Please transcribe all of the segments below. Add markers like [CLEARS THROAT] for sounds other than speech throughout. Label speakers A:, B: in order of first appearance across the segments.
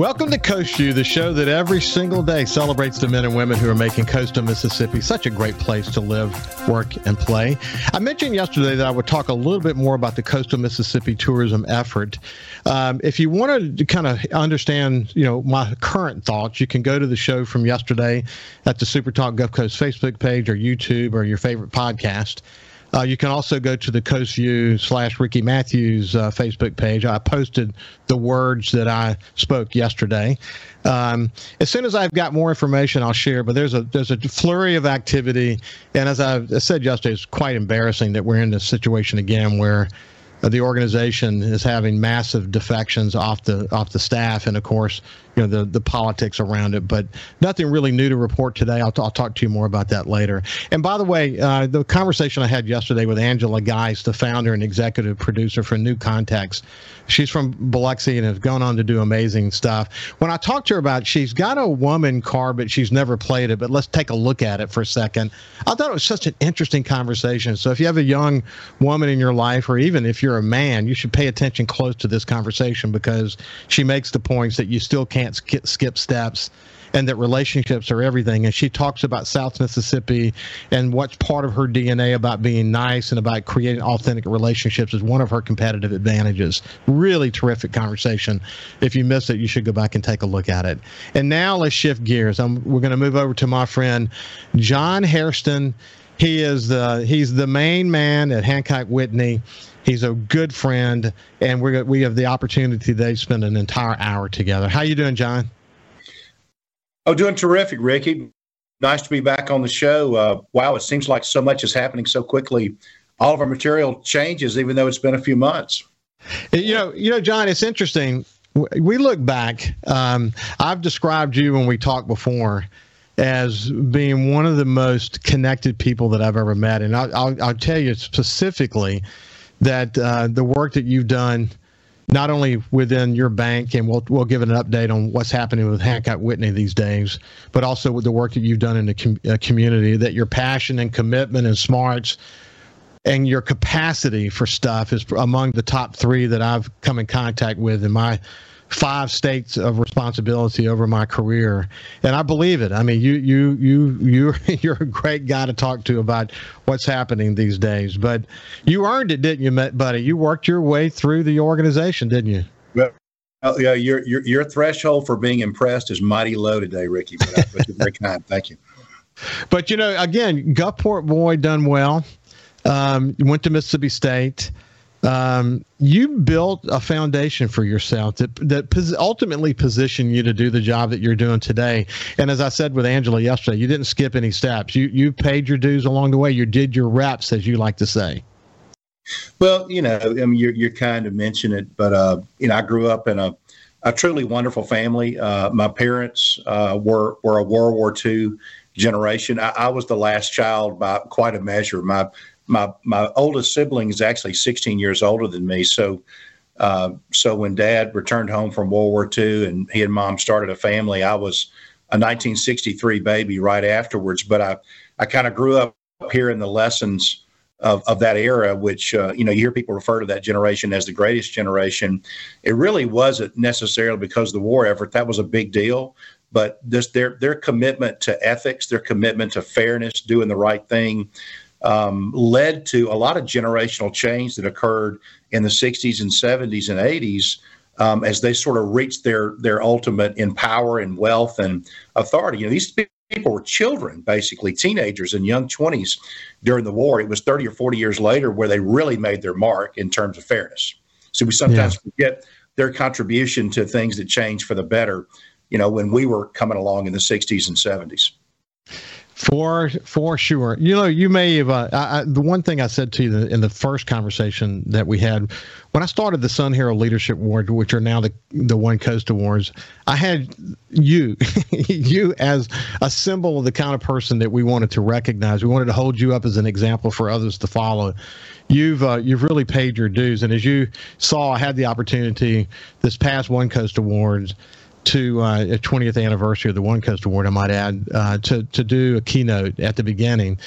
A: Welcome to Coast View, the show that every single day celebrates the men and women who are making coastal Mississippi such a great place to live, work, and play. I mentioned yesterday that I would talk a little bit more about the coastal Mississippi tourism effort. Um, if you want to kind of understand, you know, my current thoughts, you can go to the show from yesterday at the Super Talk Gulf Coast Facebook page or YouTube or your favorite podcast. Uh, you can also go to the Coast View slash Ricky Mathews uh, Facebook page. I posted the words that I spoke yesterday. Um, as soon as I've got more information, I'll share. But there's a there's a flurry of activity, and as I said yesterday, it's quite embarrassing that we're in this situation again where the organization is having massive defections off the off the staff, and of course, you know the the politics around it. But nothing really new to report today. I'll, I'll talk to you more about that later. And by the way, uh, the conversation I had yesterday with Angela Geist, the founder and executive producer for New Context, she's from Biloxi and has gone on to do amazing stuff. When I talked to her about, she's got a woman car, but she's never played it. But let's take a look at it for a second. I thought it was such an interesting conversation. So if you have a young woman in your life, or even if you're a man, you should pay attention close to this conversation because she makes the points that you still can't skip, skip steps and that relationships are everything. And she talks about South Mississippi and what's part of her DNA about being nice and about creating authentic relationships is one of her competitive advantages. Really terrific conversation. If you missed it, you should go back and take a look at it. And now let's shift gears. I'm, we're going to move over to my friend John Hairston. He is the he's the main man at Hancock Whitney. He's a good friend, and we we have the opportunity today to spend an entire hour together. How you doing, John?
B: Oh, doing terrific, Ricky. Nice to be back on the show. Uh, wow, it seems like so much is happening so quickly. All of our material changes, even though it's been a few months.
A: You know, you know, John. It's interesting. We look back. Um, I've described you when we talked before as being one of the most connected people that I've ever met, and I'll, I'll, I'll tell you specifically that uh, the work that you've done not only within your bank, and we'll we'll give an update on what's happening with Hancock Whitney these days, but also with the work that you've done in the com- uh, community. That your passion and commitment and smarts and your capacity for stuff is among the top three that I've come in contact with in my five states of responsibility over my career and i believe it i mean you you you you [LAUGHS] you're a great guy to talk to about what's happening these days but you earned it didn't you buddy you worked your way through the organization didn't you
B: well, yeah, your, your your threshold for being impressed is mighty low today, Ricky. But, I, but you're very kind. [LAUGHS] Thank you.
A: But you know, again, Gulfport boy done well. Um, went to Mississippi State um, you built a foundation for yourself that that pos- ultimately positioned you to do the job that you're doing today. And as I said with Angela yesterday, you didn't skip any steps. You you paid your dues along the way. You did your reps, as you like to say.
B: Well, you know, I mean, you're you're kind of mention it, but uh, you know, I grew up in a a truly wonderful family. Uh, my parents uh, were were a World War II generation. I, I was the last child by quite a measure. My my my oldest sibling is actually 16 years older than me. So uh, so when Dad returned home from World War II and he and Mom started a family, I was a 1963 baby right afterwards. But I I kind of grew up here in the lessons of, of that era, which uh, you know you hear people refer to that generation as the greatest generation. It really wasn't necessarily because of the war effort. That was a big deal, but this their their commitment to ethics, their commitment to fairness, doing the right thing, um, led to a lot of generational change that occurred in the 60s and 70s and 80s um, as they sort of reached their their ultimate in power and wealth and authority. You know, these people were children, basically teenagers and young 20s during the war. It was 30 or 40 years later where they really made their mark in terms of fairness. So we sometimes yeah. forget their contribution to things that changed for the better. You know, when we were coming along in the 60s and 70s
A: For for sure, you know, you may have. Uh, I, I, the one thing I said to you in the first conversation that we had when I started the Sun Herald Leadership Awards, which are now the the One Coast Awards, I had you, [LAUGHS] you as a symbol of the kind of person that we wanted to recognize. We wanted to hold you up as an example for others to follow. You've uh, you've really paid your dues, and as you saw, I had the opportunity this past One Coast Awards to uh, a 20th anniversary of the One Coast Award, I might add, uh, to to do a keynote at the beginning,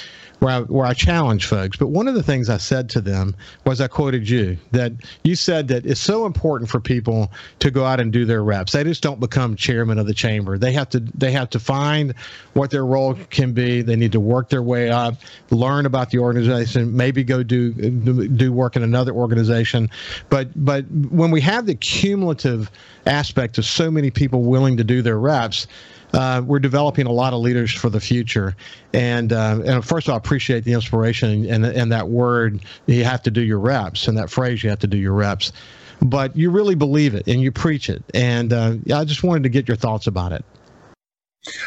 A: where I where I challenged folks. But one of the things I said to them was I quoted you that you said that it's so important for people to go out and do their reps. They just don't become chairman of the chamber. They have to they have to find what their role can be. They need to work their way up, learn about the organization, maybe go do do work in another organization. But but when we have the cumulative aspect of so many people willing to do their reps, uh, we're developing a lot of leaders for the future. And uh, and first of all, I appreciate the inspiration and and that word. You have to do your reps, and that phrase. You have to do your reps. But you really believe it and you preach it. And uh, I just wanted to get your thoughts about it.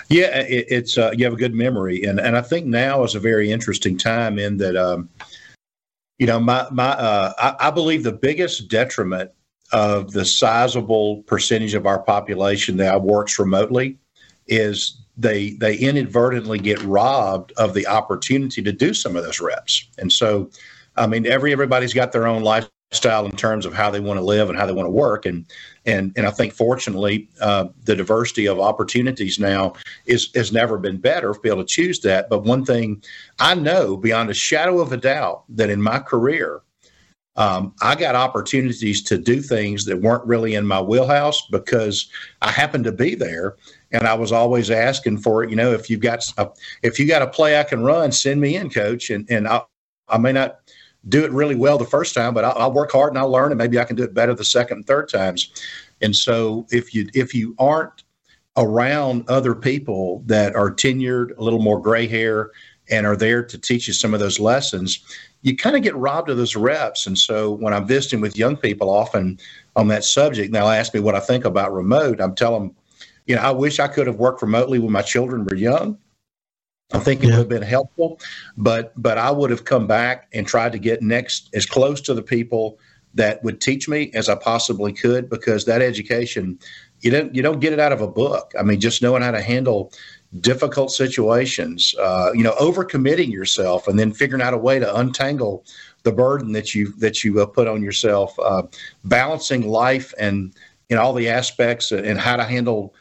B: Yeah, it, it's uh, you have a good memory, and and I think now is a very interesting time in that. Um, you know, my my uh, I, I believe the biggest detriment of the sizable percentage of our population that works remotely is they they inadvertently get robbed of the opportunity to do some of those reps. And so, I mean, every everybody's got their own lifestyle in terms of how they want to live and how they want to work. And and and I think fortunately, uh, the diversity of opportunities now is has never been better to be able to choose that. But one thing I know beyond a shadow of a doubt that in my career um, I got opportunities to do things that weren't really in my wheelhouse because I happened to be there, and I was always asking for it. You know, if you've got a, if you got a play I can run, send me in, coach, and and I I may not do it really well the first time, but I'll, I'll work hard and I'll learn, and maybe I can do it better the second and third times. And so if you if you aren't around other people that are tenured, a little more gray hair, and are there to teach you some of those lessons, you kind of get robbed of those reps. And so when I'm visiting with young people often on that subject, they'll ask me what I think about remote, I'm telling them, you know, I wish I could have worked remotely when my children were young. I think it yeah. would have been helpful, but but I would have come back and tried to get next as close to the people that would teach me as I possibly could because that education you don't you don't get it out of a book. I mean, just knowing how to handle difficult situations, uh, you know, overcommitting yourself and then figuring out a way to untangle the burden that you that you uh, put on yourself, uh, balancing life and you know all the aspects and how to handle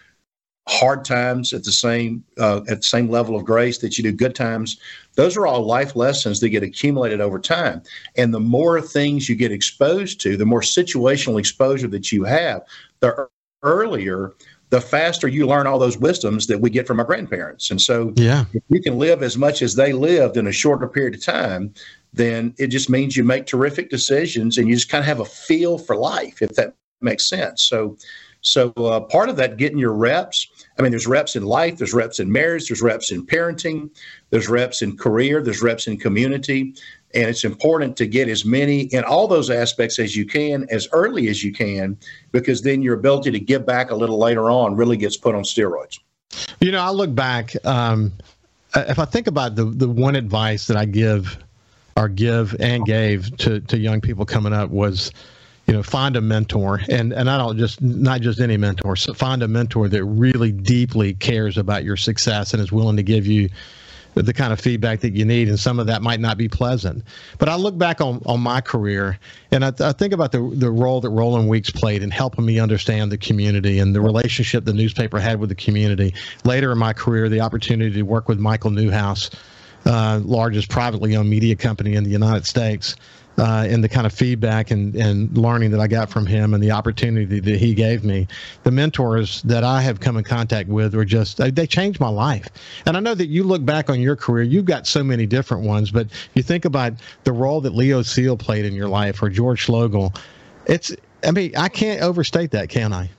B: hard times at the same uh, at the same level of grace that you do good times. Those are all life lessons that get accumulated over time. And the more things you get exposed to, the more situational exposure that you have, the earlier the faster you learn all those wisdoms that we get from our grandparents. And so, yeah. if you can live as much as they lived in a shorter period of time, then it just means you make terrific decisions and you just kind of have a feel for life, if that makes sense. So, so uh, part of that getting your reps. I mean, there's reps in life, there's reps in marriage, there's reps in parenting, there's reps in career, there's reps in community, and it's important to get as many in all those aspects as you can as early as you can, because then your ability to give back a little later on really gets put on steroids.
A: You know, I look back. Um, if I think about the the one advice that I give or give and gave to to young people coming up was you know find a mentor and and i don't just not just any mentor so find a mentor that really deeply cares about your success and is willing to give you the kind of feedback that you need, and some of that might not be pleasant. But I look back on, on my career, and I, I think about the the role that Roland Weeks played in helping me understand the community and the relationship the newspaper had with the community. Later in my career, the opportunity to work with Michael Newhouse, uh, largest privately owned media company in the United States uh, and the kind of feedback and, and learning that I got from him and the opportunity that he gave me. The mentors that I have come in contact with were just, they, changed my life. And I know that you look back on your career, you've got so many different ones, but you think about the role that Leo Seal played in your life or George Schloegel. It's, I mean, I can't overstate that, can I?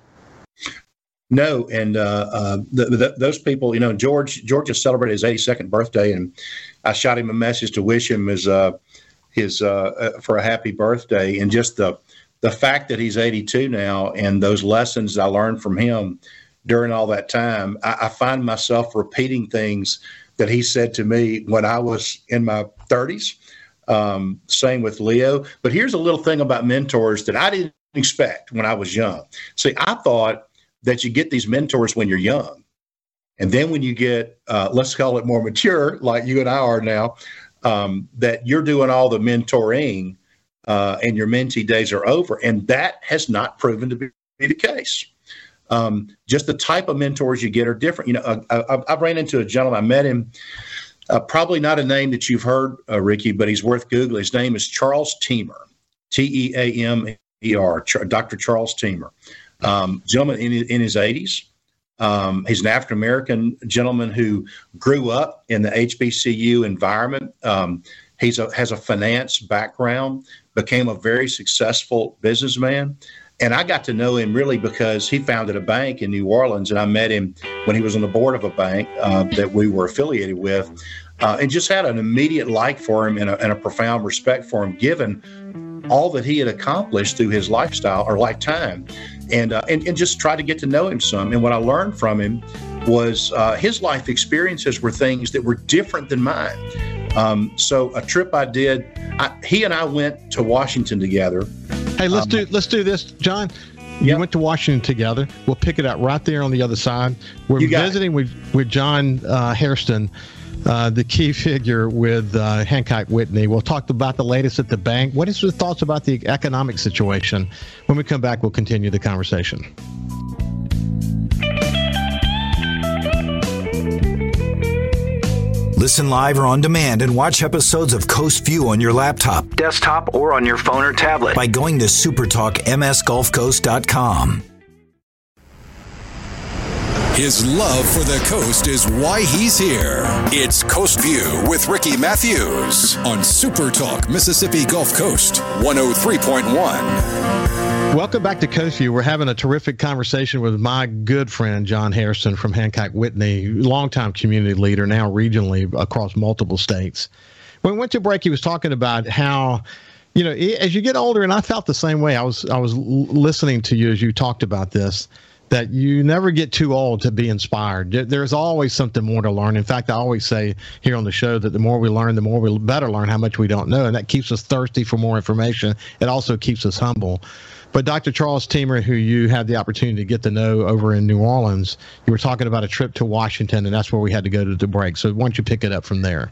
B: No, and uh, uh, those people, you know, George George just celebrated his 82nd birthday, and I shot him a message to wish him his uh, his uh, uh, for a happy birthday, and just the the fact that he's 82 now, and those lessons I learned from him during all that time, I, I find myself repeating things that he said to me when I was in my 30s. Um, same with Leo. But here's a little thing about mentors that I didn't expect when I was young. See, I thought that you get these mentors when you're young. And then when you get, uh, let's call it more mature, like you and I are now, um, that you're doing all the mentoring uh, and your mentee days are over. And that has not proven to be, the case. Um, just the type of mentors you get are different. You know, I, I, I ran into a gentleman, I met him, uh, probably not a name that you've heard, uh, Ricky, but he's worth Googling. His name is Charles Teamer, T E A M E R, Dr. Charles Teamer. Um, gentleman in, in his 80s. Um, he's an African American gentleman who grew up in the HBCU environment. Um, he's a, has a finance background, became a very successful businessman. And I got to know him really because he founded a bank in New Orleans, and I met him when he was on the board of a bank uh, that we were affiliated with, uh, and just had an immediate like for him and a, and a profound respect for him, given all that he had accomplished through his lifestyle or lifetime and, uh, and, and just try to get to know him some. And what I learned from him was uh, his life experiences were things that were different than mine. Um, so a trip I did, I, he and I went to Washington together.
A: Hey, let's um, do let's do this, John. You yep. went to Washington together. We'll pick it up right there on the other side. We're visiting with with John uh, Hairston uh, the key figure with uh, Hancock Whitney. We'll talk about the latest at the bank. What is your thoughts about the economic situation? When we come back, we'll continue the conversation.
C: Listen live or on demand and watch episodes of Coast View on your laptop, desktop, or on your phone or tablet by going to supertalkmsgulfcoast.com.
D: His love for the coast is why he's here. It's Coast View with Ricky Mathews on Super Talk Mississippi Gulf Coast 103.1.
A: Welcome back to Coast View. We're having a terrific conversation with my good friend John Hairston from Hancock Whitney, longtime community leader, now regionally across multiple states. When we went to break, he was talking about how you know as you get older and i felt the same way i was i was listening to you as you talked about this that you never get too old to be inspired. There's always something more to learn. In fact, I always say here on the show that the more we learn, the more we better learn how much we don't know, and that keeps us thirsty for more information. It also keeps us humble. But Dr. Charles Teamer, who you had the opportunity to get to know over in New Orleans, you were talking about a trip to Washington, and that's where we had to go to the break. So why don't you pick it up from there?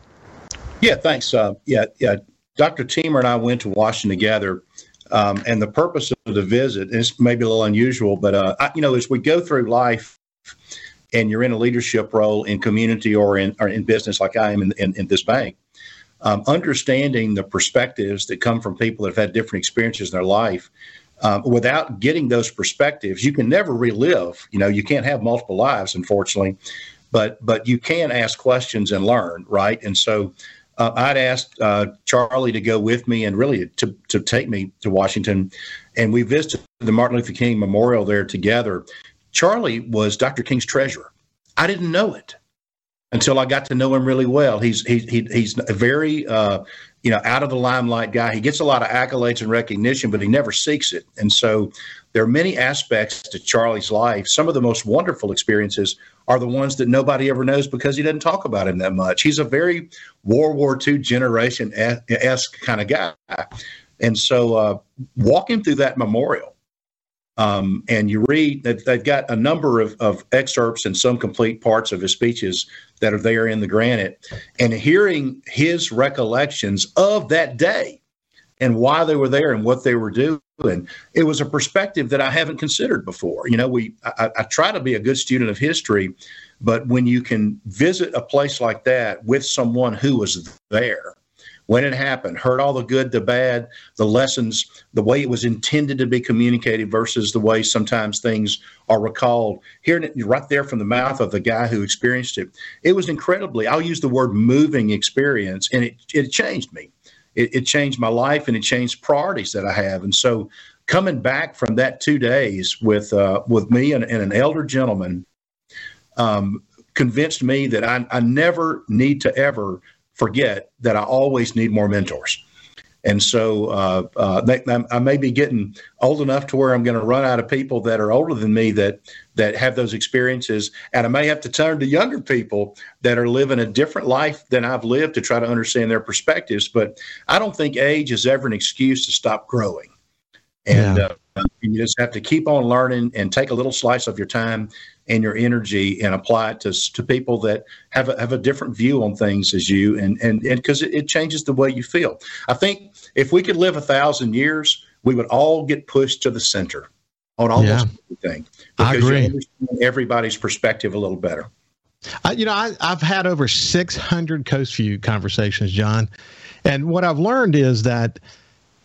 B: Yeah, thanks. Uh, yeah, yeah. Dr. Teamer and I went to Washington together um, and the purpose of the visit is maybe a little unusual, but uh, I, you know, as we go through life, and you're in a leadership role in community or in or in business, like I am in, in, in this bank, um, understanding the perspectives that come from people that have had different experiences in their life. Um, without getting those perspectives, you can never relive. You know, you can't have multiple lives, unfortunately, but but you can ask questions and learn, right? And so uh, I'd asked uh, Charlie to go with me and really to, to take me to Washington. And we visited the Martin Luther King Memorial there together. Charlie was Dr. King's treasurer. I didn't know it until I got to know him really well. He's he, he he's a very uh, you know out of the limelight guy. He gets a lot of accolades and recognition, but he never seeks it. And so there are many aspects to Charlie's life. Some of the most wonderful experiences are the ones that nobody ever knows because he doesn't talk about him that much. He's a very World War II generation esque kind of guy. And so uh, walking through that memorial, um, and you read that they've got a number of, of excerpts and some complete parts of his speeches that are there in the granite, and hearing his recollections of that day and why they were there and what they were doing. It was a perspective that I haven't considered before. You know, we I, I, try to be a good student of history, but when you can visit a place like that with someone who was there when it happened, heard all the good, the bad, the lessons, the way it was intended to be communicated versus the way sometimes things are recalled, hearing it right there from the mouth of the guy who experienced it, it was incredibly, I'll use the word moving experience, and it, it changed me. It, it changed my life and it changed priorities that I have. And so coming back from that two days with uh, with me and, and, an elder gentleman um, convinced me that I, I never need to ever forget that I always need more mentors. And so uh, uh, I may be getting old enough to where I'm going to run out of people that are older than me that that have those experiences, and I may have to turn to younger people that are living a different life than I've lived to try to understand their perspectives. But I don't think age is ever an excuse to stop growing, and yeah. uh, you just have to keep on learning and take a little slice of your time and your energy and apply it to, to people that have a, have a different view on things as you and and and because it, it, changes the way you feel. I think if we could live a thousand years, we would all get pushed to the center on almost yeah. everything
A: because I agree. you
B: understand everybody's perspective a little better.
A: I, you know, I, I've had over 600 Coast View conversations, John, and what I've learned is that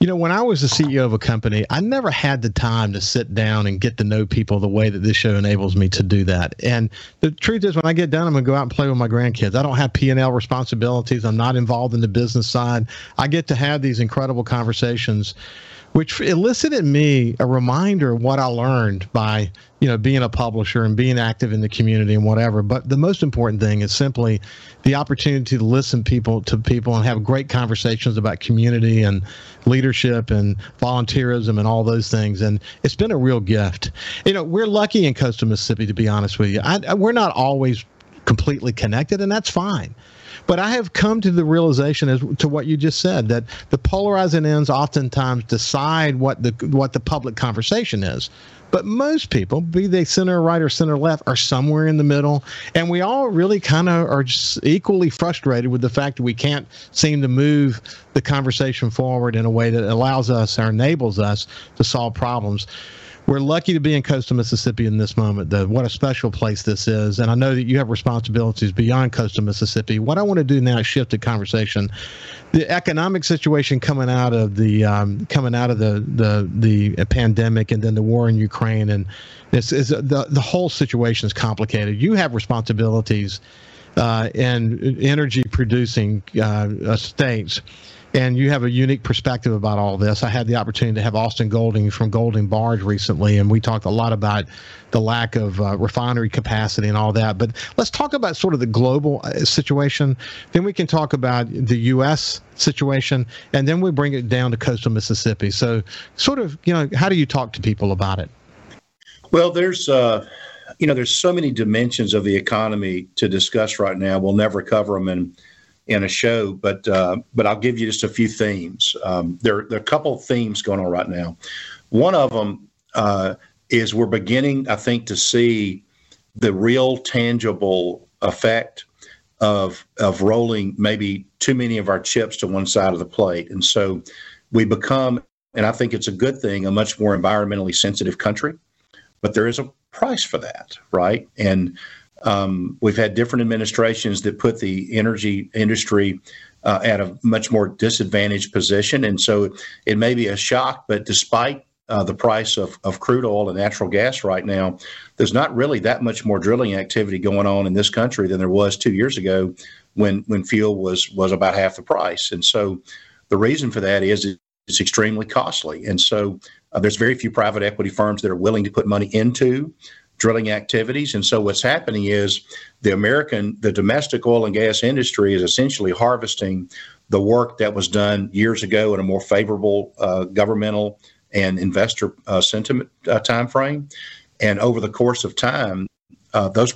A: you know, when I was the CEO of a company, I never had the time to sit down and get to know people the way that this show enables me to do that. And the truth is, when I get done, I'm going to go out and play with my grandkids. I don't have P and L responsibilities. I'm not involved in the business side. I get to have these incredible conversations which elicited me a reminder of what I learned by, you know, being a publisher and being active in the community and whatever. But the most important thing is simply the opportunity to listen people to people and have great conversations about community and leadership and volunteerism and all those things. And it's been a real gift. You know, we're lucky in coastal Mississippi, to be honest with you. I, we're not always completely connected, and that's fine. But I have come to the realization as to what you just said that the polarizing ends oftentimes decide what the what the public conversation is. But most people, be they center right or center left, are somewhere in the middle. And we all really kind of are equally frustrated with the fact that we can't seem to move the conversation forward in a way that allows us or enables us to solve problems we're lucky to be in coastal Mississippi in this moment, though. What a special place this is. And I know that you have responsibilities beyond coastal Mississippi. What I want to do now is shift the conversation. The economic situation coming out of the um, coming out of the, the the pandemic and then the war in Ukraine and this is the the whole situation is complicated. You have responsibilities uh, in energy producing uh, states and you have a unique perspective about all this. I had the opportunity to have Austin Golding from Golding Barge recently, and we talked a lot about the lack of uh, refinery capacity and all that. But let's talk about sort of the global uh, situation. Then we can talk about the U.S. situation, and then we bring it down to coastal Mississippi. So, sort of, you know, how do you talk to people about it?
B: Well, there's. Uh you know, there's so many dimensions of the economy to discuss right now. We'll never cover them in in a show, but uh, but I'll give you just a few themes. Um, there, there are a couple of themes going on right now. One of them uh, is we're beginning, I think, to see the real tangible effect of of rolling maybe too many of our chips to one side of the plate, and so we become, and I think it's a good thing, a much more environmentally sensitive country. But there is a price for that, right? And um, we've had different administrations that put the energy industry uh, at a much more disadvantaged position. And so it may be a shock, but despite uh, the price of, of crude oil and natural gas right now, there's not really that much more drilling activity going on in this country than there was two years ago when, when fuel was, was about half the price. And so the reason for that is it's extremely costly. And so uh, there's very few private equity firms that are willing to put money into drilling activities. And so what's happening is the American, the domestic oil and gas industry is essentially harvesting the work that was done years ago in a more favorable uh, governmental and investor uh, sentiment uh, time frame. And over the course of time, uh, those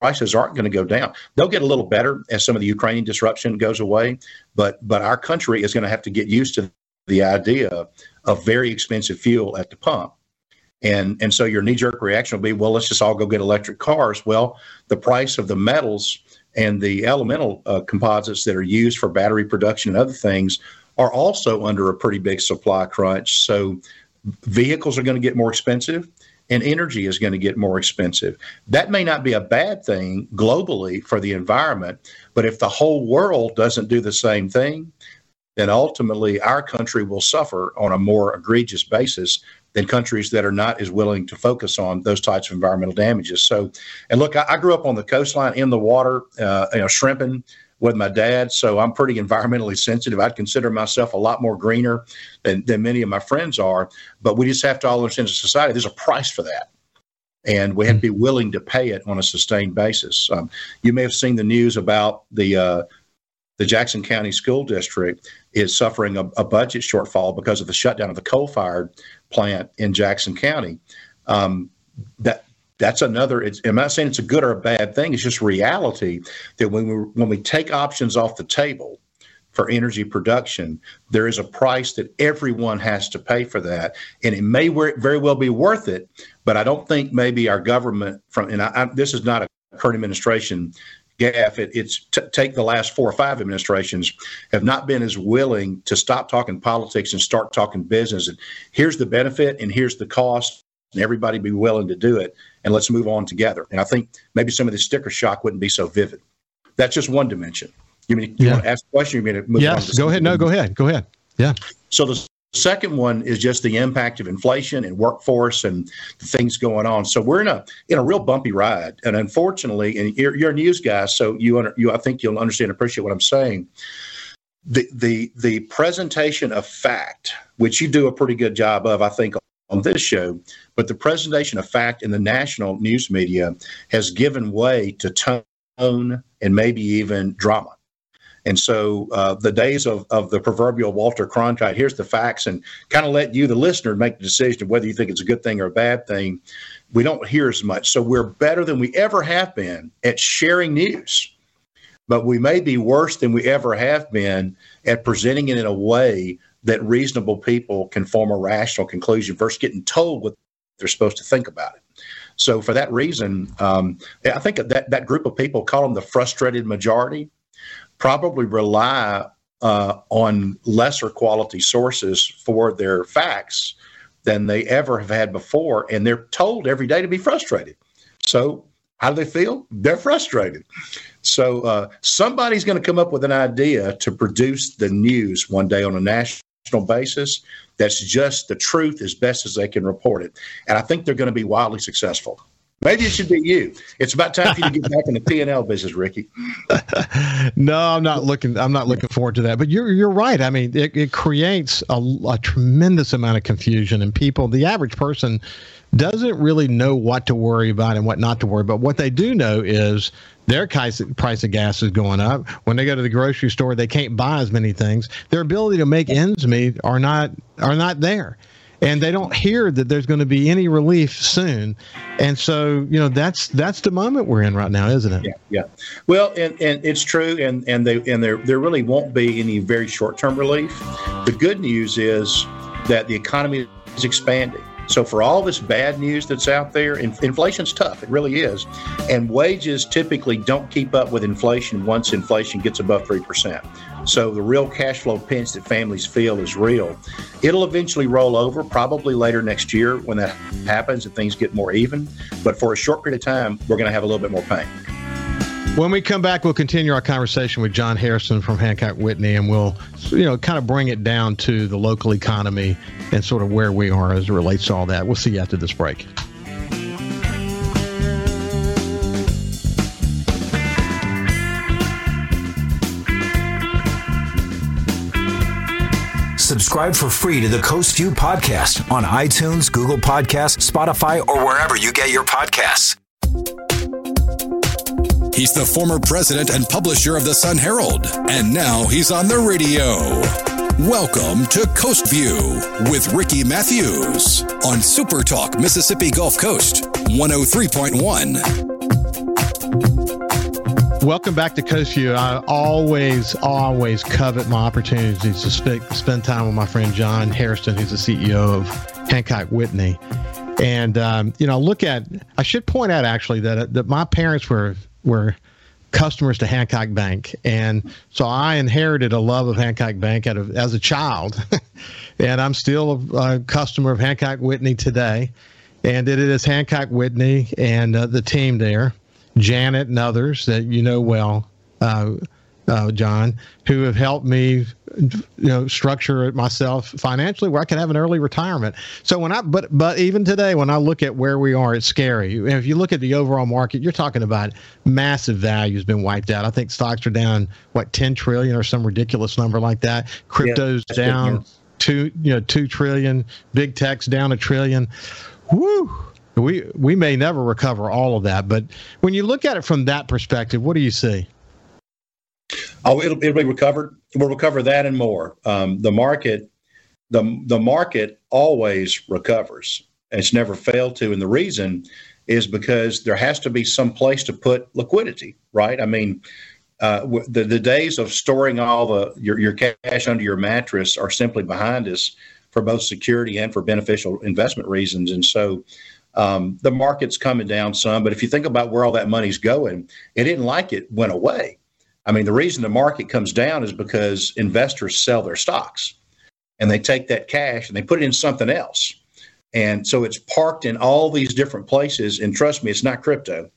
B: prices aren't going to go down. They'll get a little better as some of the Ukrainian disruption goes away, but but our country is going to have to get used to the idea of very expensive fuel at the pump. And, and so your knee jerk reaction will be, well, let's just all go get electric cars. Well, the price of the metals and the elemental uh, composites that are used for battery production and other things are also under a pretty big supply crunch. So vehicles are going to get more expensive and energy is going to get more expensive. That may not be a bad thing globally for the environment, but if the whole world doesn't do the same thing, then ultimately our country will suffer on a more egregious basis than countries that are not as willing to focus on those types of environmental damages. So, and look, I, I grew up on the coastline in the water, uh, you know, shrimping with my dad. So I'm pretty environmentally sensitive. I'd consider myself a lot more greener than, than many of my friends are. But we just have to all understand as a society, there's a price for that. And we have to be willing to pay it on a sustained basis. Um, you may have seen the news about the uh, the Jackson County School District is suffering a, a budget shortfall because of the shutdown of the coal-fired plant in Jackson County. Um, that that's another. I'm not saying it's a good or a bad thing. It's just reality that when we when we take options off the table for energy production, there is a price that everyone has to pay for that, and it may very well be worth it. But I don't think maybe our government from and I, I, this is not a current administration gaffe. It, it's t- take the last four or five administrations have not been as willing to stop talking politics and start talking business. And here's the benefit and here's the cost, and everybody be willing to do it. And let's move on together. And I think maybe some of the sticker shock wouldn't be so vivid. That's just one dimension. You mean you yeah. want to ask a question? You mean to move
A: yes, go ahead. No, go ahead. Go ahead. Yeah.
B: So the second one is just the impact of inflation and workforce and things going on. So we're in a in a real bumpy ride, and unfortunately, and you're, you're a news guy, so you under, you I think you'll understand and appreciate what I'm saying. The the the presentation of fact, which you do a pretty good job of, I think, on this show, but the presentation of fact in the national news media has given way to tone and maybe even drama. And so uh, the days of, of the proverbial Walter Cronkite, here's the facts, and kind of let you, the listener, make the decision of whether you think it's a good thing or a bad thing, we don't hear as much. So we're better than we ever have been at sharing news, but we may be worse than we ever have been at presenting it in a way that reasonable people can form a rational conclusion versus getting told what they're supposed to think about it. So for that reason, um, I think that that group of people call them the frustrated majority probably rely uh, on lesser quality sources for their facts than they ever have had before. And they're told every day to be frustrated. So, how do they feel? They're frustrated. So, uh, somebody's going to come up with an idea to produce the news one day on a national basis that's just the truth as best as they can report it. And I think they're going to be wildly successful. Maybe it should be you. It's about time for you to get back in the P and L business, Ricky. [LAUGHS]
A: no, I'm not looking. I'm not looking forward to that. But you're you're right. I mean, it, it creates a, a tremendous amount of confusion, and people, the average person, doesn't really know what to worry about and what not to worry about. But what they do know is their price of gas is going up. When they go to the grocery store, they can't buy as many things. Their ability to make ends meet are not are not there and they don't hear that there's going to be any relief soon. And so, you know, that's that's the moment we're in right now, isn't it?
B: Yeah, yeah. Well, and, and it's true, and and they and there there really won't be any very short term relief. The good news is that the economy is expanding. So for all this bad news that's out there, inflation's tough. It really is, and wages typically don't keep up with inflation once inflation gets above three percent. So the real cash flow pinch that families feel is real. It'll eventually roll over, probably later next year when that happens and things get more even. But for a short period of time, we're going to have a little bit more pain.
A: When we come back, we'll continue our conversation with John Hairston from Hancock Whitney, and we'll, you know, kind of bring it down to the local economy and sort of where we are as it relates to all that. We'll see you after this break.
C: Subscribe for free to the Coast View podcast on iTunes, Google Podcasts, Spotify, or wherever you get your podcasts.
D: He's the former president and publisher of the Sun Herald, and now he's on the radio. Welcome to Coast View with Ricky Mathews on Super Talk Mississippi Gulf Coast 103.1.
A: Welcome back to Coast View. I always, always covet my opportunities to sp- spend time with my friend John Hairston, who's the CEO of Hancock Whitney. And um, you know, look at. I should point out actually that that my parents were were customers to Hancock Bank, and so I inherited a love of Hancock Bank a, as a child, [LAUGHS] and I'm still a, a, customer of Hancock Whitney today. And it is Hancock Whitney and uh, the team there Janet and others that you know well, uh, uh, John, who have helped me, you know, structure it myself financially where I can have an early retirement. So when I, but but even today, when I look at where we are, it's scary. If you look at the overall market, you're talking about massive value has been wiped out. I think stocks are down what 10 trillion or some ridiculous number like that. Crypto's yeah, down two, you know, two trillion. Big tech's down a trillion. Woo! we we may never recover all of that, but when you look at it from that perspective, what do you see?
B: Oh, it'll, it'll be recovered. We'll recover that and more. Um, the market, the the market always recovers. It's never failed to, and the reason is because there has to be some place to put liquidity, right? I mean, uh, the the days of storing all the your, your cash under your mattress are simply behind us for both security and for beneficial investment reasons. And so, um, the market's coming down some. But if you think about where all that money's going, it didn't like it went away. I mean, the reason the market comes down is because investors sell their stocks, and they take that cash and they put it in something else. And so it's parked in all these different places. And trust me, it's not crypto.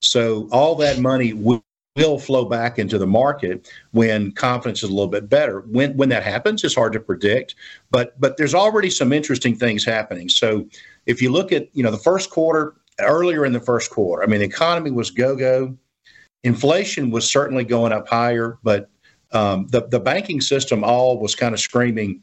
B: So all that money will, will flow back into the market when confidence is a little bit better. When when that happens, it's hard to predict. But but there's already some interesting things happening. So if you look at you know the first quarter, earlier in the first quarter, I mean the economy was go go. Inflation was certainly going up higher, but um, the the banking system all was kind of screaming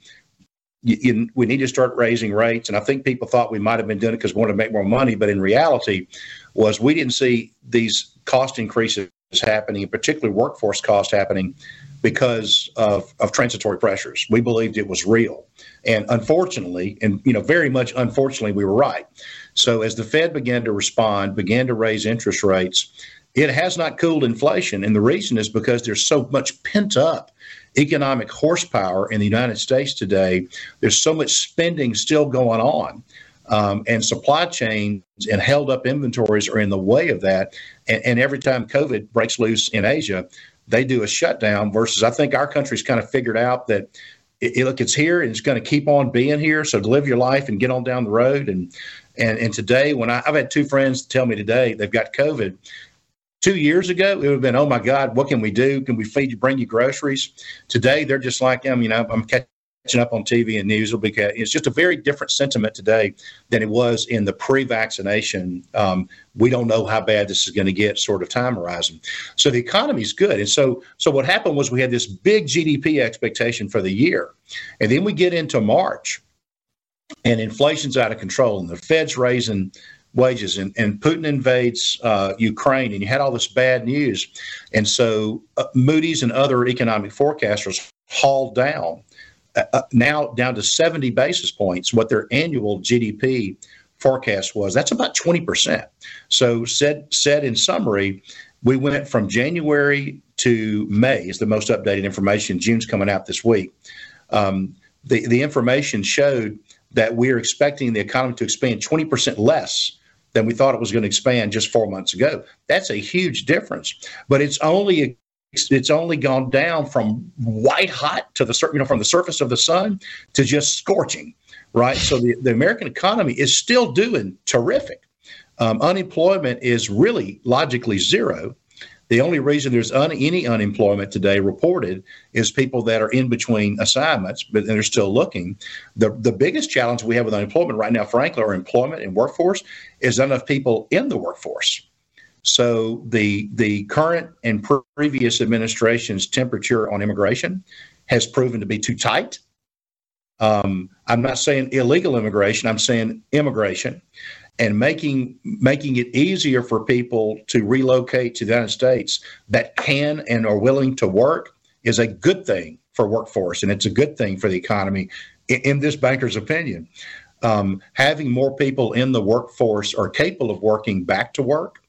B: you, you, we need to start raising rates. And I think people thought we might have been doing it because we wanted to make more money, but in reality, was we didn't see these cost increases happening, particularly workforce cost happening, because of, of transitory pressures. We believed it was real, and unfortunately, and you know, very much unfortunately, we were right. So as the Fed began to respond, began to raise interest rates, it has not cooled inflation, and the reason is because there's so much pent up economic horsepower in the United States today. There's so much spending still going on. Um, and supply chains and held up inventories are in the way of that. And, and, every time COVID breaks loose in Asia, they do a shutdown. Versus, I think our country's kind of figured out that it, it, look, it's here and it's going to keep on being here. So live your life and get on down the road. And and and today, when I, I've had two friends tell me today they've got COVID, Two years ago, it would have been, oh my God, what can we do? Can we feed you, bring you groceries? Today, they're just like, I mean, I'm catching up on TV and news because it's just a very different sentiment today than it was in the pre-vaccination. Um, we don't know how bad this is going to get sort of time horizon. So the economy is good, and so so what happened was we had this big GDP expectation for the year, and then we get into March, and inflation's out of control, and the Fed's raising wages. And, and Putin invades uh, Ukraine, and you had all this bad news. And so uh, Moody's and other economic forecasters hauled down, uh, uh now down to 70 basis points, what their annual GDP forecast was. That's about 20%. So, said, said in summary, we went from January to May, is the most updated information. June's coming out this week. Um, the, the information showed that we are expecting the economy to expand 20% less than we thought it was going to expand just four months ago. That's a huge difference. But it's only it's only gone down from white hot to the you know from the surface of the sun to just scorching, right? So the, the American economy is still doing terrific. Um, unemployment is really logically zero. The only reason there's un, any unemployment today reported is people that are in between assignments, but they're still looking. The, the biggest challenge we have with unemployment right now, frankly, or employment and workforce, is enough people in the workforce. So the the current and previous administration's temperature on immigration has proven to be too tight. Um, I'm not saying illegal immigration. I'm saying immigration and making making it easier for people to relocate to the United States that can and are willing to work is a good thing for workforce, and it's a good thing for the economy, in, in this banker's opinion. Um, having more people in the workforce or capable of working back to work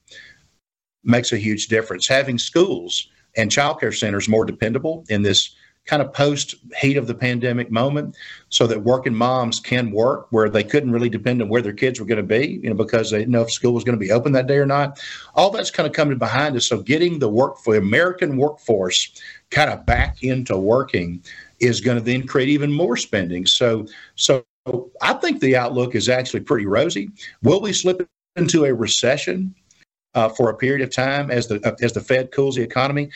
B: makes a huge difference. Having schools and childcare centers more dependable in this kind of post heat of the pandemic moment so that working moms can work where they couldn't really depend on where their kids were going to be, you know, because they didn't know if school was going to be open that day or not. All that's kind of coming behind us. So getting the work for the American workforce kind of back into working is going to then create even more spending. So, so I think the outlook is actually pretty rosy. Will we slip into a recession? Uh, for a period of time as the as the Fed cools the economy.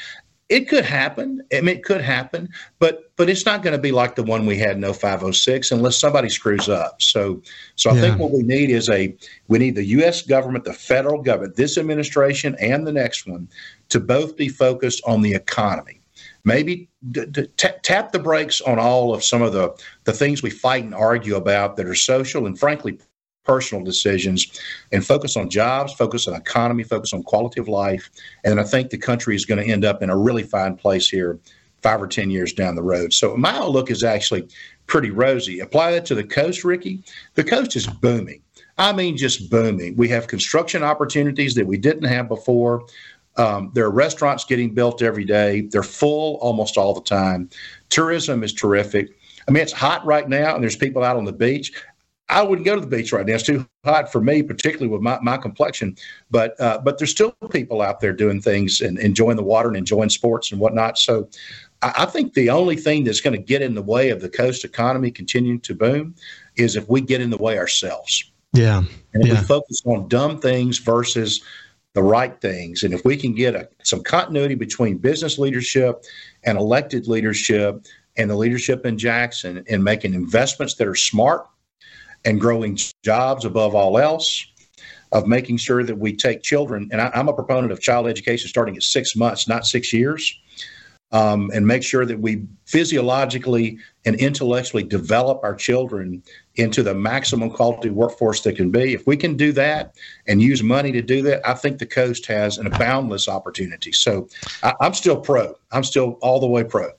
B: It could happen. I mean, it could happen, but but it's not going to be like the one we had in 0506 unless somebody screws up. So so I yeah. think what we need is a we need the U.S. government, the federal government, this administration and the next one to both be focused on the economy. Maybe d- d- t- tap the brakes on all of some of the the things we fight and argue about that are social and frankly personal decisions and focus on jobs, focus on economy, focus on quality of life. And I think the country is going to end up in a really fine place here five or 10 years down the road. So my outlook is actually pretty rosy. Apply that to the coast, Ricky. The coast is booming. I mean, just booming. We have construction opportunities that we didn't have before. Um, there are restaurants getting built every day. They're full almost all the time. Tourism is terrific. I mean, it's hot right now, and there's people out on the beach. I wouldn't go to the beach right now. It's too hot for me, particularly with my, my complexion. But uh, but there's still people out there doing things and enjoying the water and enjoying sports and whatnot. So I, I think the only thing that's going to get in the way of the coast economy continuing to boom is if we get in the way ourselves.
A: Yeah.
B: And
A: yeah.
B: we focus on dumb things versus the right things, and if we can get a, some continuity between business leadership and elected leadership and the leadership in Jackson in making investments that are smart and growing jobs above all else, of making sure that we take children, and I, am a proponent of child education starting at six months, not six years. Um, and make sure that we physiologically and intellectually develop our children into the maximum quality workforce that can be. If we can do that and use money to do that, I think the coast has an boundless opportunity. So I, I'm still pro. I'm still all the way pro.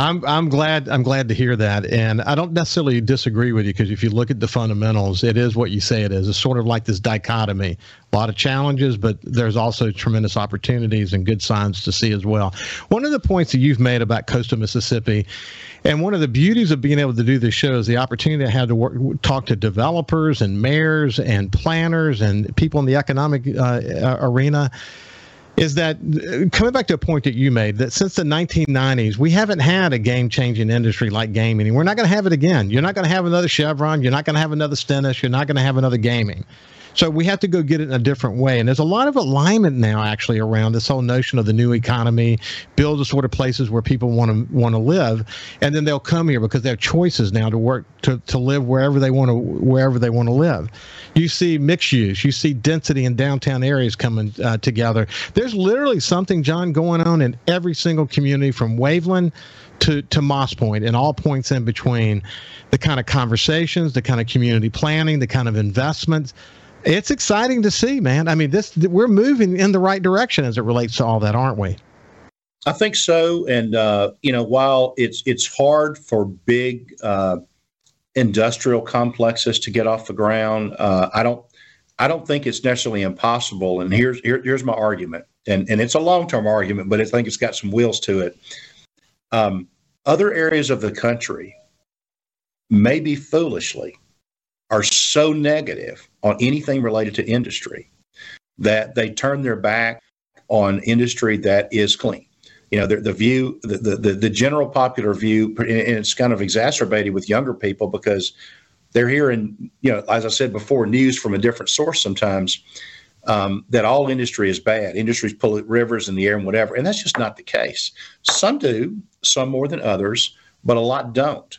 A: I'm I'm glad I'm glad to hear that, and I don't necessarily disagree with you because if you look at the fundamentals, it is what you say it is. It's sort of like this dichotomy: a lot of challenges, but there's also tremendous opportunities and good signs to see as well. One of the points that you've made about coastal Mississippi, and one of the beauties of being able to do this show is the opportunity I had to work, talk to developers and mayors and planners and people in the economic uh, arena is that uh, coming back to a point that you made that since the 1990s we haven't had a game-changing industry like gaming. We're not going to have it again. You're not going to have another chevron. You're not going to have another stennis. You're not going to have another gaming so we have to go get it in a different way. And there's a lot of alignment now actually around this whole notion of the new economy, build the sort of places where people want to want to live, and then they'll come here because they have choices now to work to, to live wherever they want to wherever they want to live. You see mixed use, you see density in downtown areas coming uh, together. There's literally something, John, going on in every single community from Waveland to, to Moss Point and all points in between the kind of conversations, the kind of community planning, the kind of investments it's exciting to see, man. I mean, this we're moving in the right direction as it relates to all that, aren't we?
B: I think so. And uh, you know, while it's it's hard for big uh, industrial complexes to get off the ground, uh, I don't I don't think it's necessarily impossible. And here's here, here's my argument, and and it's a long term argument, but I think it's got some wheels to it. Um, other areas of the country, maybe foolishly, are so negative on anything related to industry that they turn their back on industry that is clean. You know, the, the view, the, the, the general popular view, and it's kind of exacerbated with younger people because they're hearing, you know, as I said before, news from a different source sometimes um, that all industry is bad. Industries pollute rivers and the air and whatever. And that's just not the case. Some do, some more than others, but a lot don't.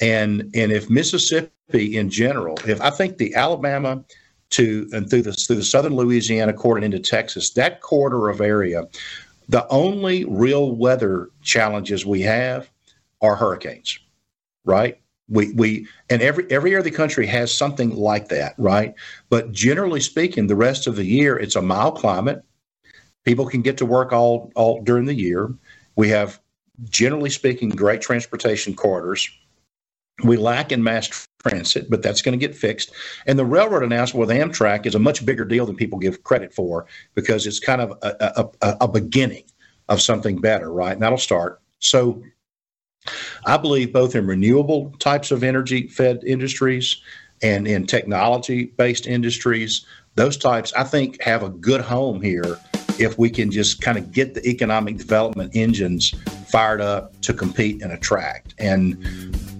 B: And and if Mississippi in general, if I think the Alabama to and through the through the southern Louisiana corridor into Texas, that corridor of area, the only real weather challenges we have are hurricanes, right? We we and every every area of the country has something like that, right? But generally speaking, the rest of the year it's a mild climate. People can get to work all all during the year. We have generally speaking great transportation corridors we lack in mass transit, but that's going to get fixed. And the railroad announcement with Amtrak is a much bigger deal than people give credit for because it's kind of a, a, a beginning of something better, right? And that'll start. So I believe both in renewable types of energy fed industries and in technology based industries, those types I think have a good home here if we can just kind of get the economic development engines fired up to compete and attract. And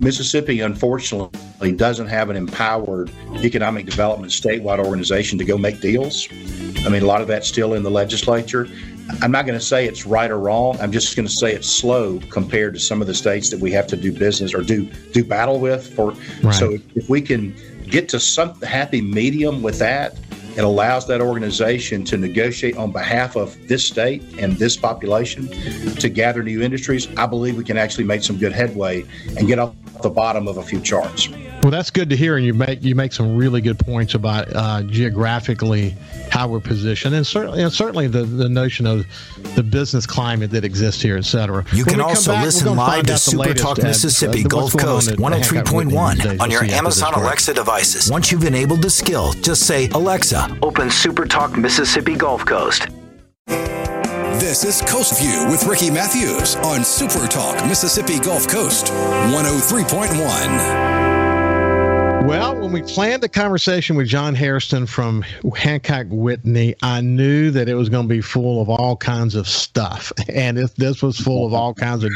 B: Mississippi, unfortunately, doesn't have an empowered economic development statewide organization to go make deals. I mean, a lot of that's still in the legislature. I'm not going to say it's right or wrong. I'm just going to say it's slow compared to some of the states that we have to do business or do do battle with. For right. so, if we can get to some happy medium with that, it allows that organization to negotiate on behalf of this state and this population to gather new industries. I believe we can actually make some good headway and get off the bottom of a few charts.
A: Well, that's good to hear, and you make you make some really good points about uh, geographically how we're positioned, and certainly and certainly the, the notion of the business climate that exists here, et cetera.
C: You when can also back, listen live to Super Talk Mississippi at, uh, Gulf Coast 103.1 on your Amazon Alexa devices. Once you've enabled the skill, just say Alexa, open Super Talk Mississippi Gulf Coast.
D: This is Coast View with Ricky Mathews on Super Talk Mississippi Gulf Coast 103.1.
A: Well, when we planned the conversation with John Hairston from Hancock Whitney, I knew that it was going to be full of all kinds of stuff. And if this was full of all kinds of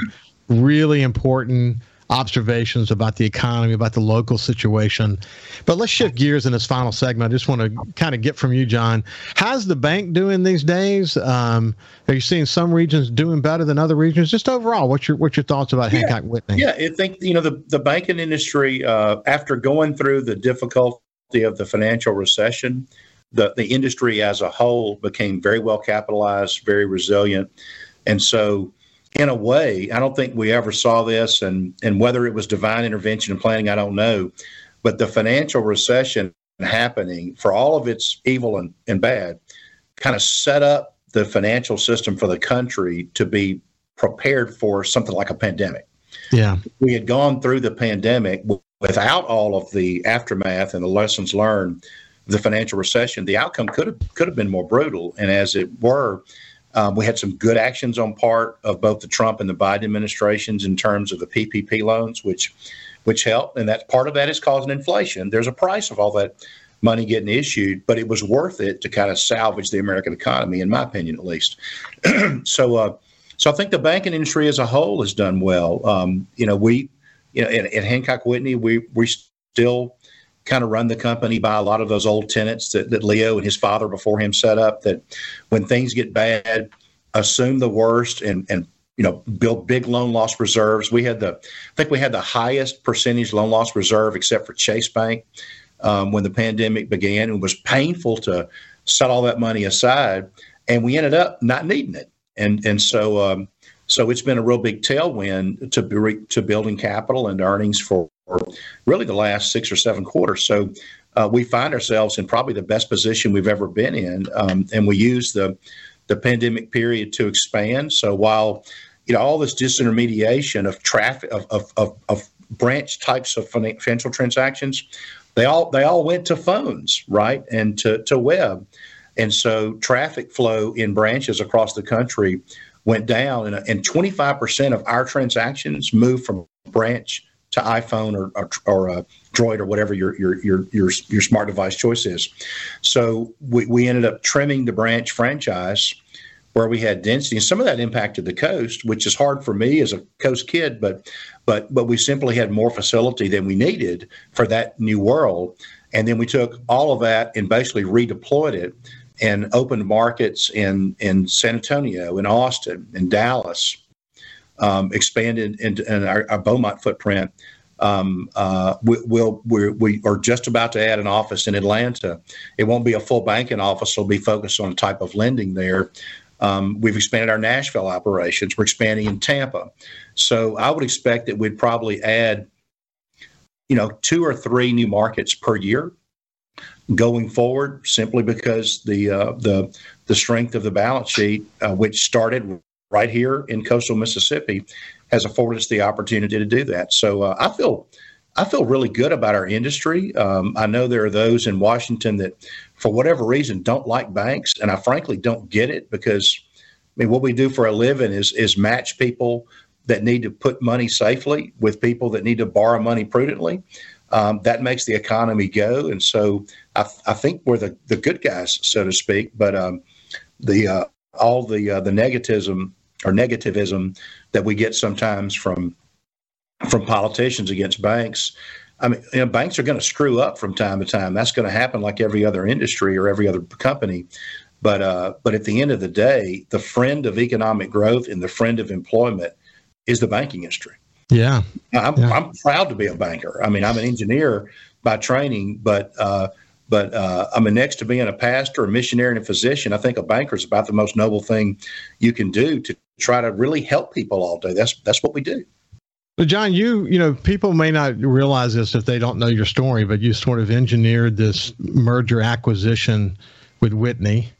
A: really important observations about the economy, about the local situation. But let's shift gears in this final segment. I just want to kind of get from you, John. How's the bank doing these days? Um, are you seeing some regions doing better than other regions? Just overall, what's your what's your thoughts about yeah, Hancock Whitney?
B: Yeah, I think you know the the banking industry uh, after going through the difficulty of the financial recession. The, the industry as a whole became very well capitalized, very resilient. And so in a way, I don't think we ever saw this, and and whether it was divine intervention and planning, I don't know. But the financial recession happening, for all of its evil and, and bad, kind of set up the financial system for the country to be prepared for something like a pandemic.
A: Yeah,
B: we had gone through the pandemic without all of the aftermath and the lessons learned. The financial recession, the outcome could have could have been more brutal, and as it were, um, we had some good actions on part of both the Trump and the Biden administrations in terms of the PPP loans, which which helped, and that part of that is causing inflation. There's a price of all that money getting issued, but it was worth it to kind of salvage the American economy, in my opinion, at least. [CLEARS THROAT] so, uh, so I think the banking industry as a whole has done well. Um, you know, we, you know, at, at Hancock Whitney, we we still kind of run the company by a lot of those old tenants that, that Leo and his father before him set up that when things get bad, assume the worst and, and you know, build big loan loss reserves. We had the, I think we had the highest percentage loan loss reserve except for Chase Bank um, when the pandemic began. It was painful to set all that money aside, and we ended up not needing it. And and so um, so it's been a real big tailwind to to building capital and earnings for really the last six or seven quarters. So uh, we find ourselves in probably the best position we've ever been in, um, and we use the the pandemic period to expand. So while you know all this disintermediation of traffic of of, of, of branch types of financial transactions, they all they all went to phones, right, and to to web, and so traffic flow in branches across the country went down, and, and 25% of our transactions moved from branch to iPhone or or, or uh, Droid or whatever your, your your your your smart device choice is. So we, we ended up trimming the branch franchise where we had density, and some of that impacted the coast, which is hard for me as a coast kid. But but but we simply had more facility than we needed for that new world, and then we took all of that and basically redeployed it and opened markets in in San Antonio, in Austin, in Dallas um, expanded into in our, our, Beaumont footprint. Um, uh, we, we'll, we're, we are just about to add an office in Atlanta. It won't be a full banking office. It'll be focused on a type of lending there. Um, we've expanded our Nashville operations. We're expanding in Tampa. So I would expect that we'd probably add, you know, two or three new markets per year going forward, simply because the uh, the the strength of the balance sheet, uh, which started right here in coastal Mississippi has afforded us the opportunity to do that. So uh, I feel I feel really good about our industry. Um, I know there are those in Washington that, for whatever reason, don't like banks, and I frankly don't get it because I mean what we do for a living is is match people that need to put money safely with people that need to borrow money prudently. Um, that makes the economy go, and so I, I, think we're the, the good guys, so to speak. But um, the uh, all the uh, the negativism or negativism that we get sometimes from from politicians against banks. I mean, you know, banks are going to screw up from time to time. That's going to happen like every other industry or every other company. But uh, but at the end of the day, the friend of economic growth and the friend of employment is the banking industry.
A: Yeah,
B: I'm,
A: yeah.
B: I'm proud to be a banker. I mean, I'm an engineer by training, but uh, but uh, I mean, next to being a pastor, a missionary, and a physician, I think a banker is about the most noble thing you can do to try to really help people all day. That's that's what we do.
A: So, John, you you know people may not realize this if they don't know your story, but you sort of engineered this merger acquisition with Whitney,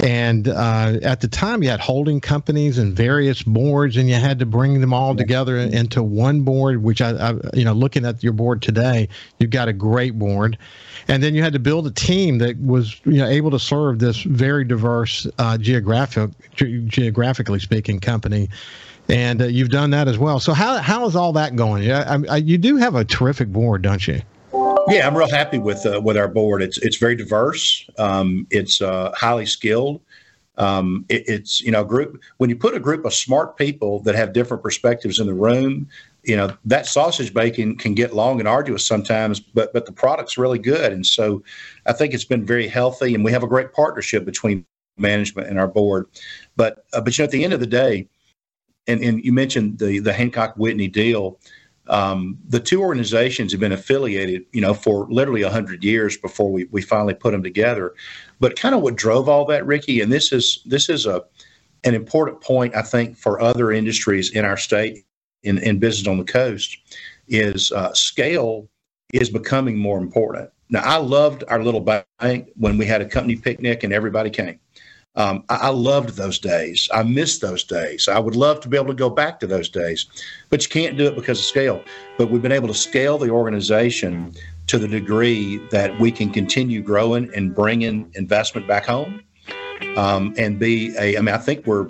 A: and uh, at the time you had holding companies and various boards, and you had to bring them all together into one board. Which I, I you know, looking at your board today, you've got a great board, and then you had to build a team that was you know able to serve this very diverse uh, geographic ge- geographically speaking company and uh, you've done that as well. So how how is all that going? Yeah, I, I, you do have a terrific board, don't you?
B: Yeah, I'm real happy with uh, with our board. It's it's very diverse. Um, it's uh, highly skilled. Um, it, it's you know group when you put a group of smart people that have different perspectives in the room. You know that sausage making can get long and arduous sometimes, but but the product's really good, and so I think it's been very healthy, and we have a great partnership between management and our board. But uh, but you know at the end of the day, and, and you mentioned the the Hancock Whitney deal. Um, the two organizations have been affiliated, you know, for literally hundred years before we, we finally put them together. But kind of what drove all that, Ricky, and this is this is a an important point I think for other industries in our state in, in business on the coast is uh, scale is becoming more important. Now, I loved our little bank when we had a company picnic and everybody came. Um, I, I, loved those days. I miss those days. I would love to be able to go back to those days, but you can't do it because of scale. But we've been able to scale the organization to the degree that we can continue growing and bringing investment back home, um, and be a. I mean, I think we're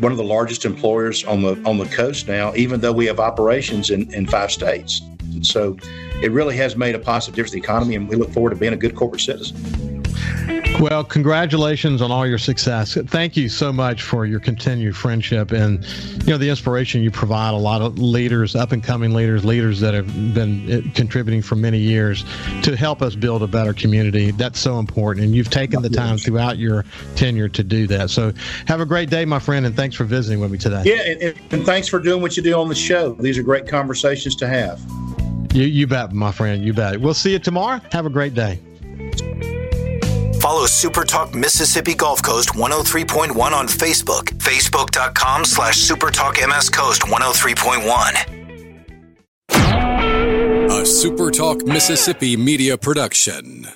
B: one of the largest employers on the on the coast now, even though we have operations in, in five states. And so, it really has made a positive difference to the economy, and we look forward to being a good corporate citizen.
A: Well, congratulations on all your success. Thank you so much for your continued friendship and you know the inspiration you provide a lot of leaders, up and coming leaders, leaders that have been eh, contributing for many years to help us build a better community. That's so important and you've taken the time throughout your tenure to do that. So, have a great day, my friend, and thanks for visiting with me today.
B: Yeah, and, and thanks for doing what you do on the show. These are great conversations to have.
A: You you bet, my friend. You bet. We'll see you tomorrow. Have a great day.
C: Follow Super Talk Mississippi Gulf Coast 103.1 on Facebook. Facebook.com slash Super Talk MS Coast 103.1.
D: A Super Talk Mississippi media production.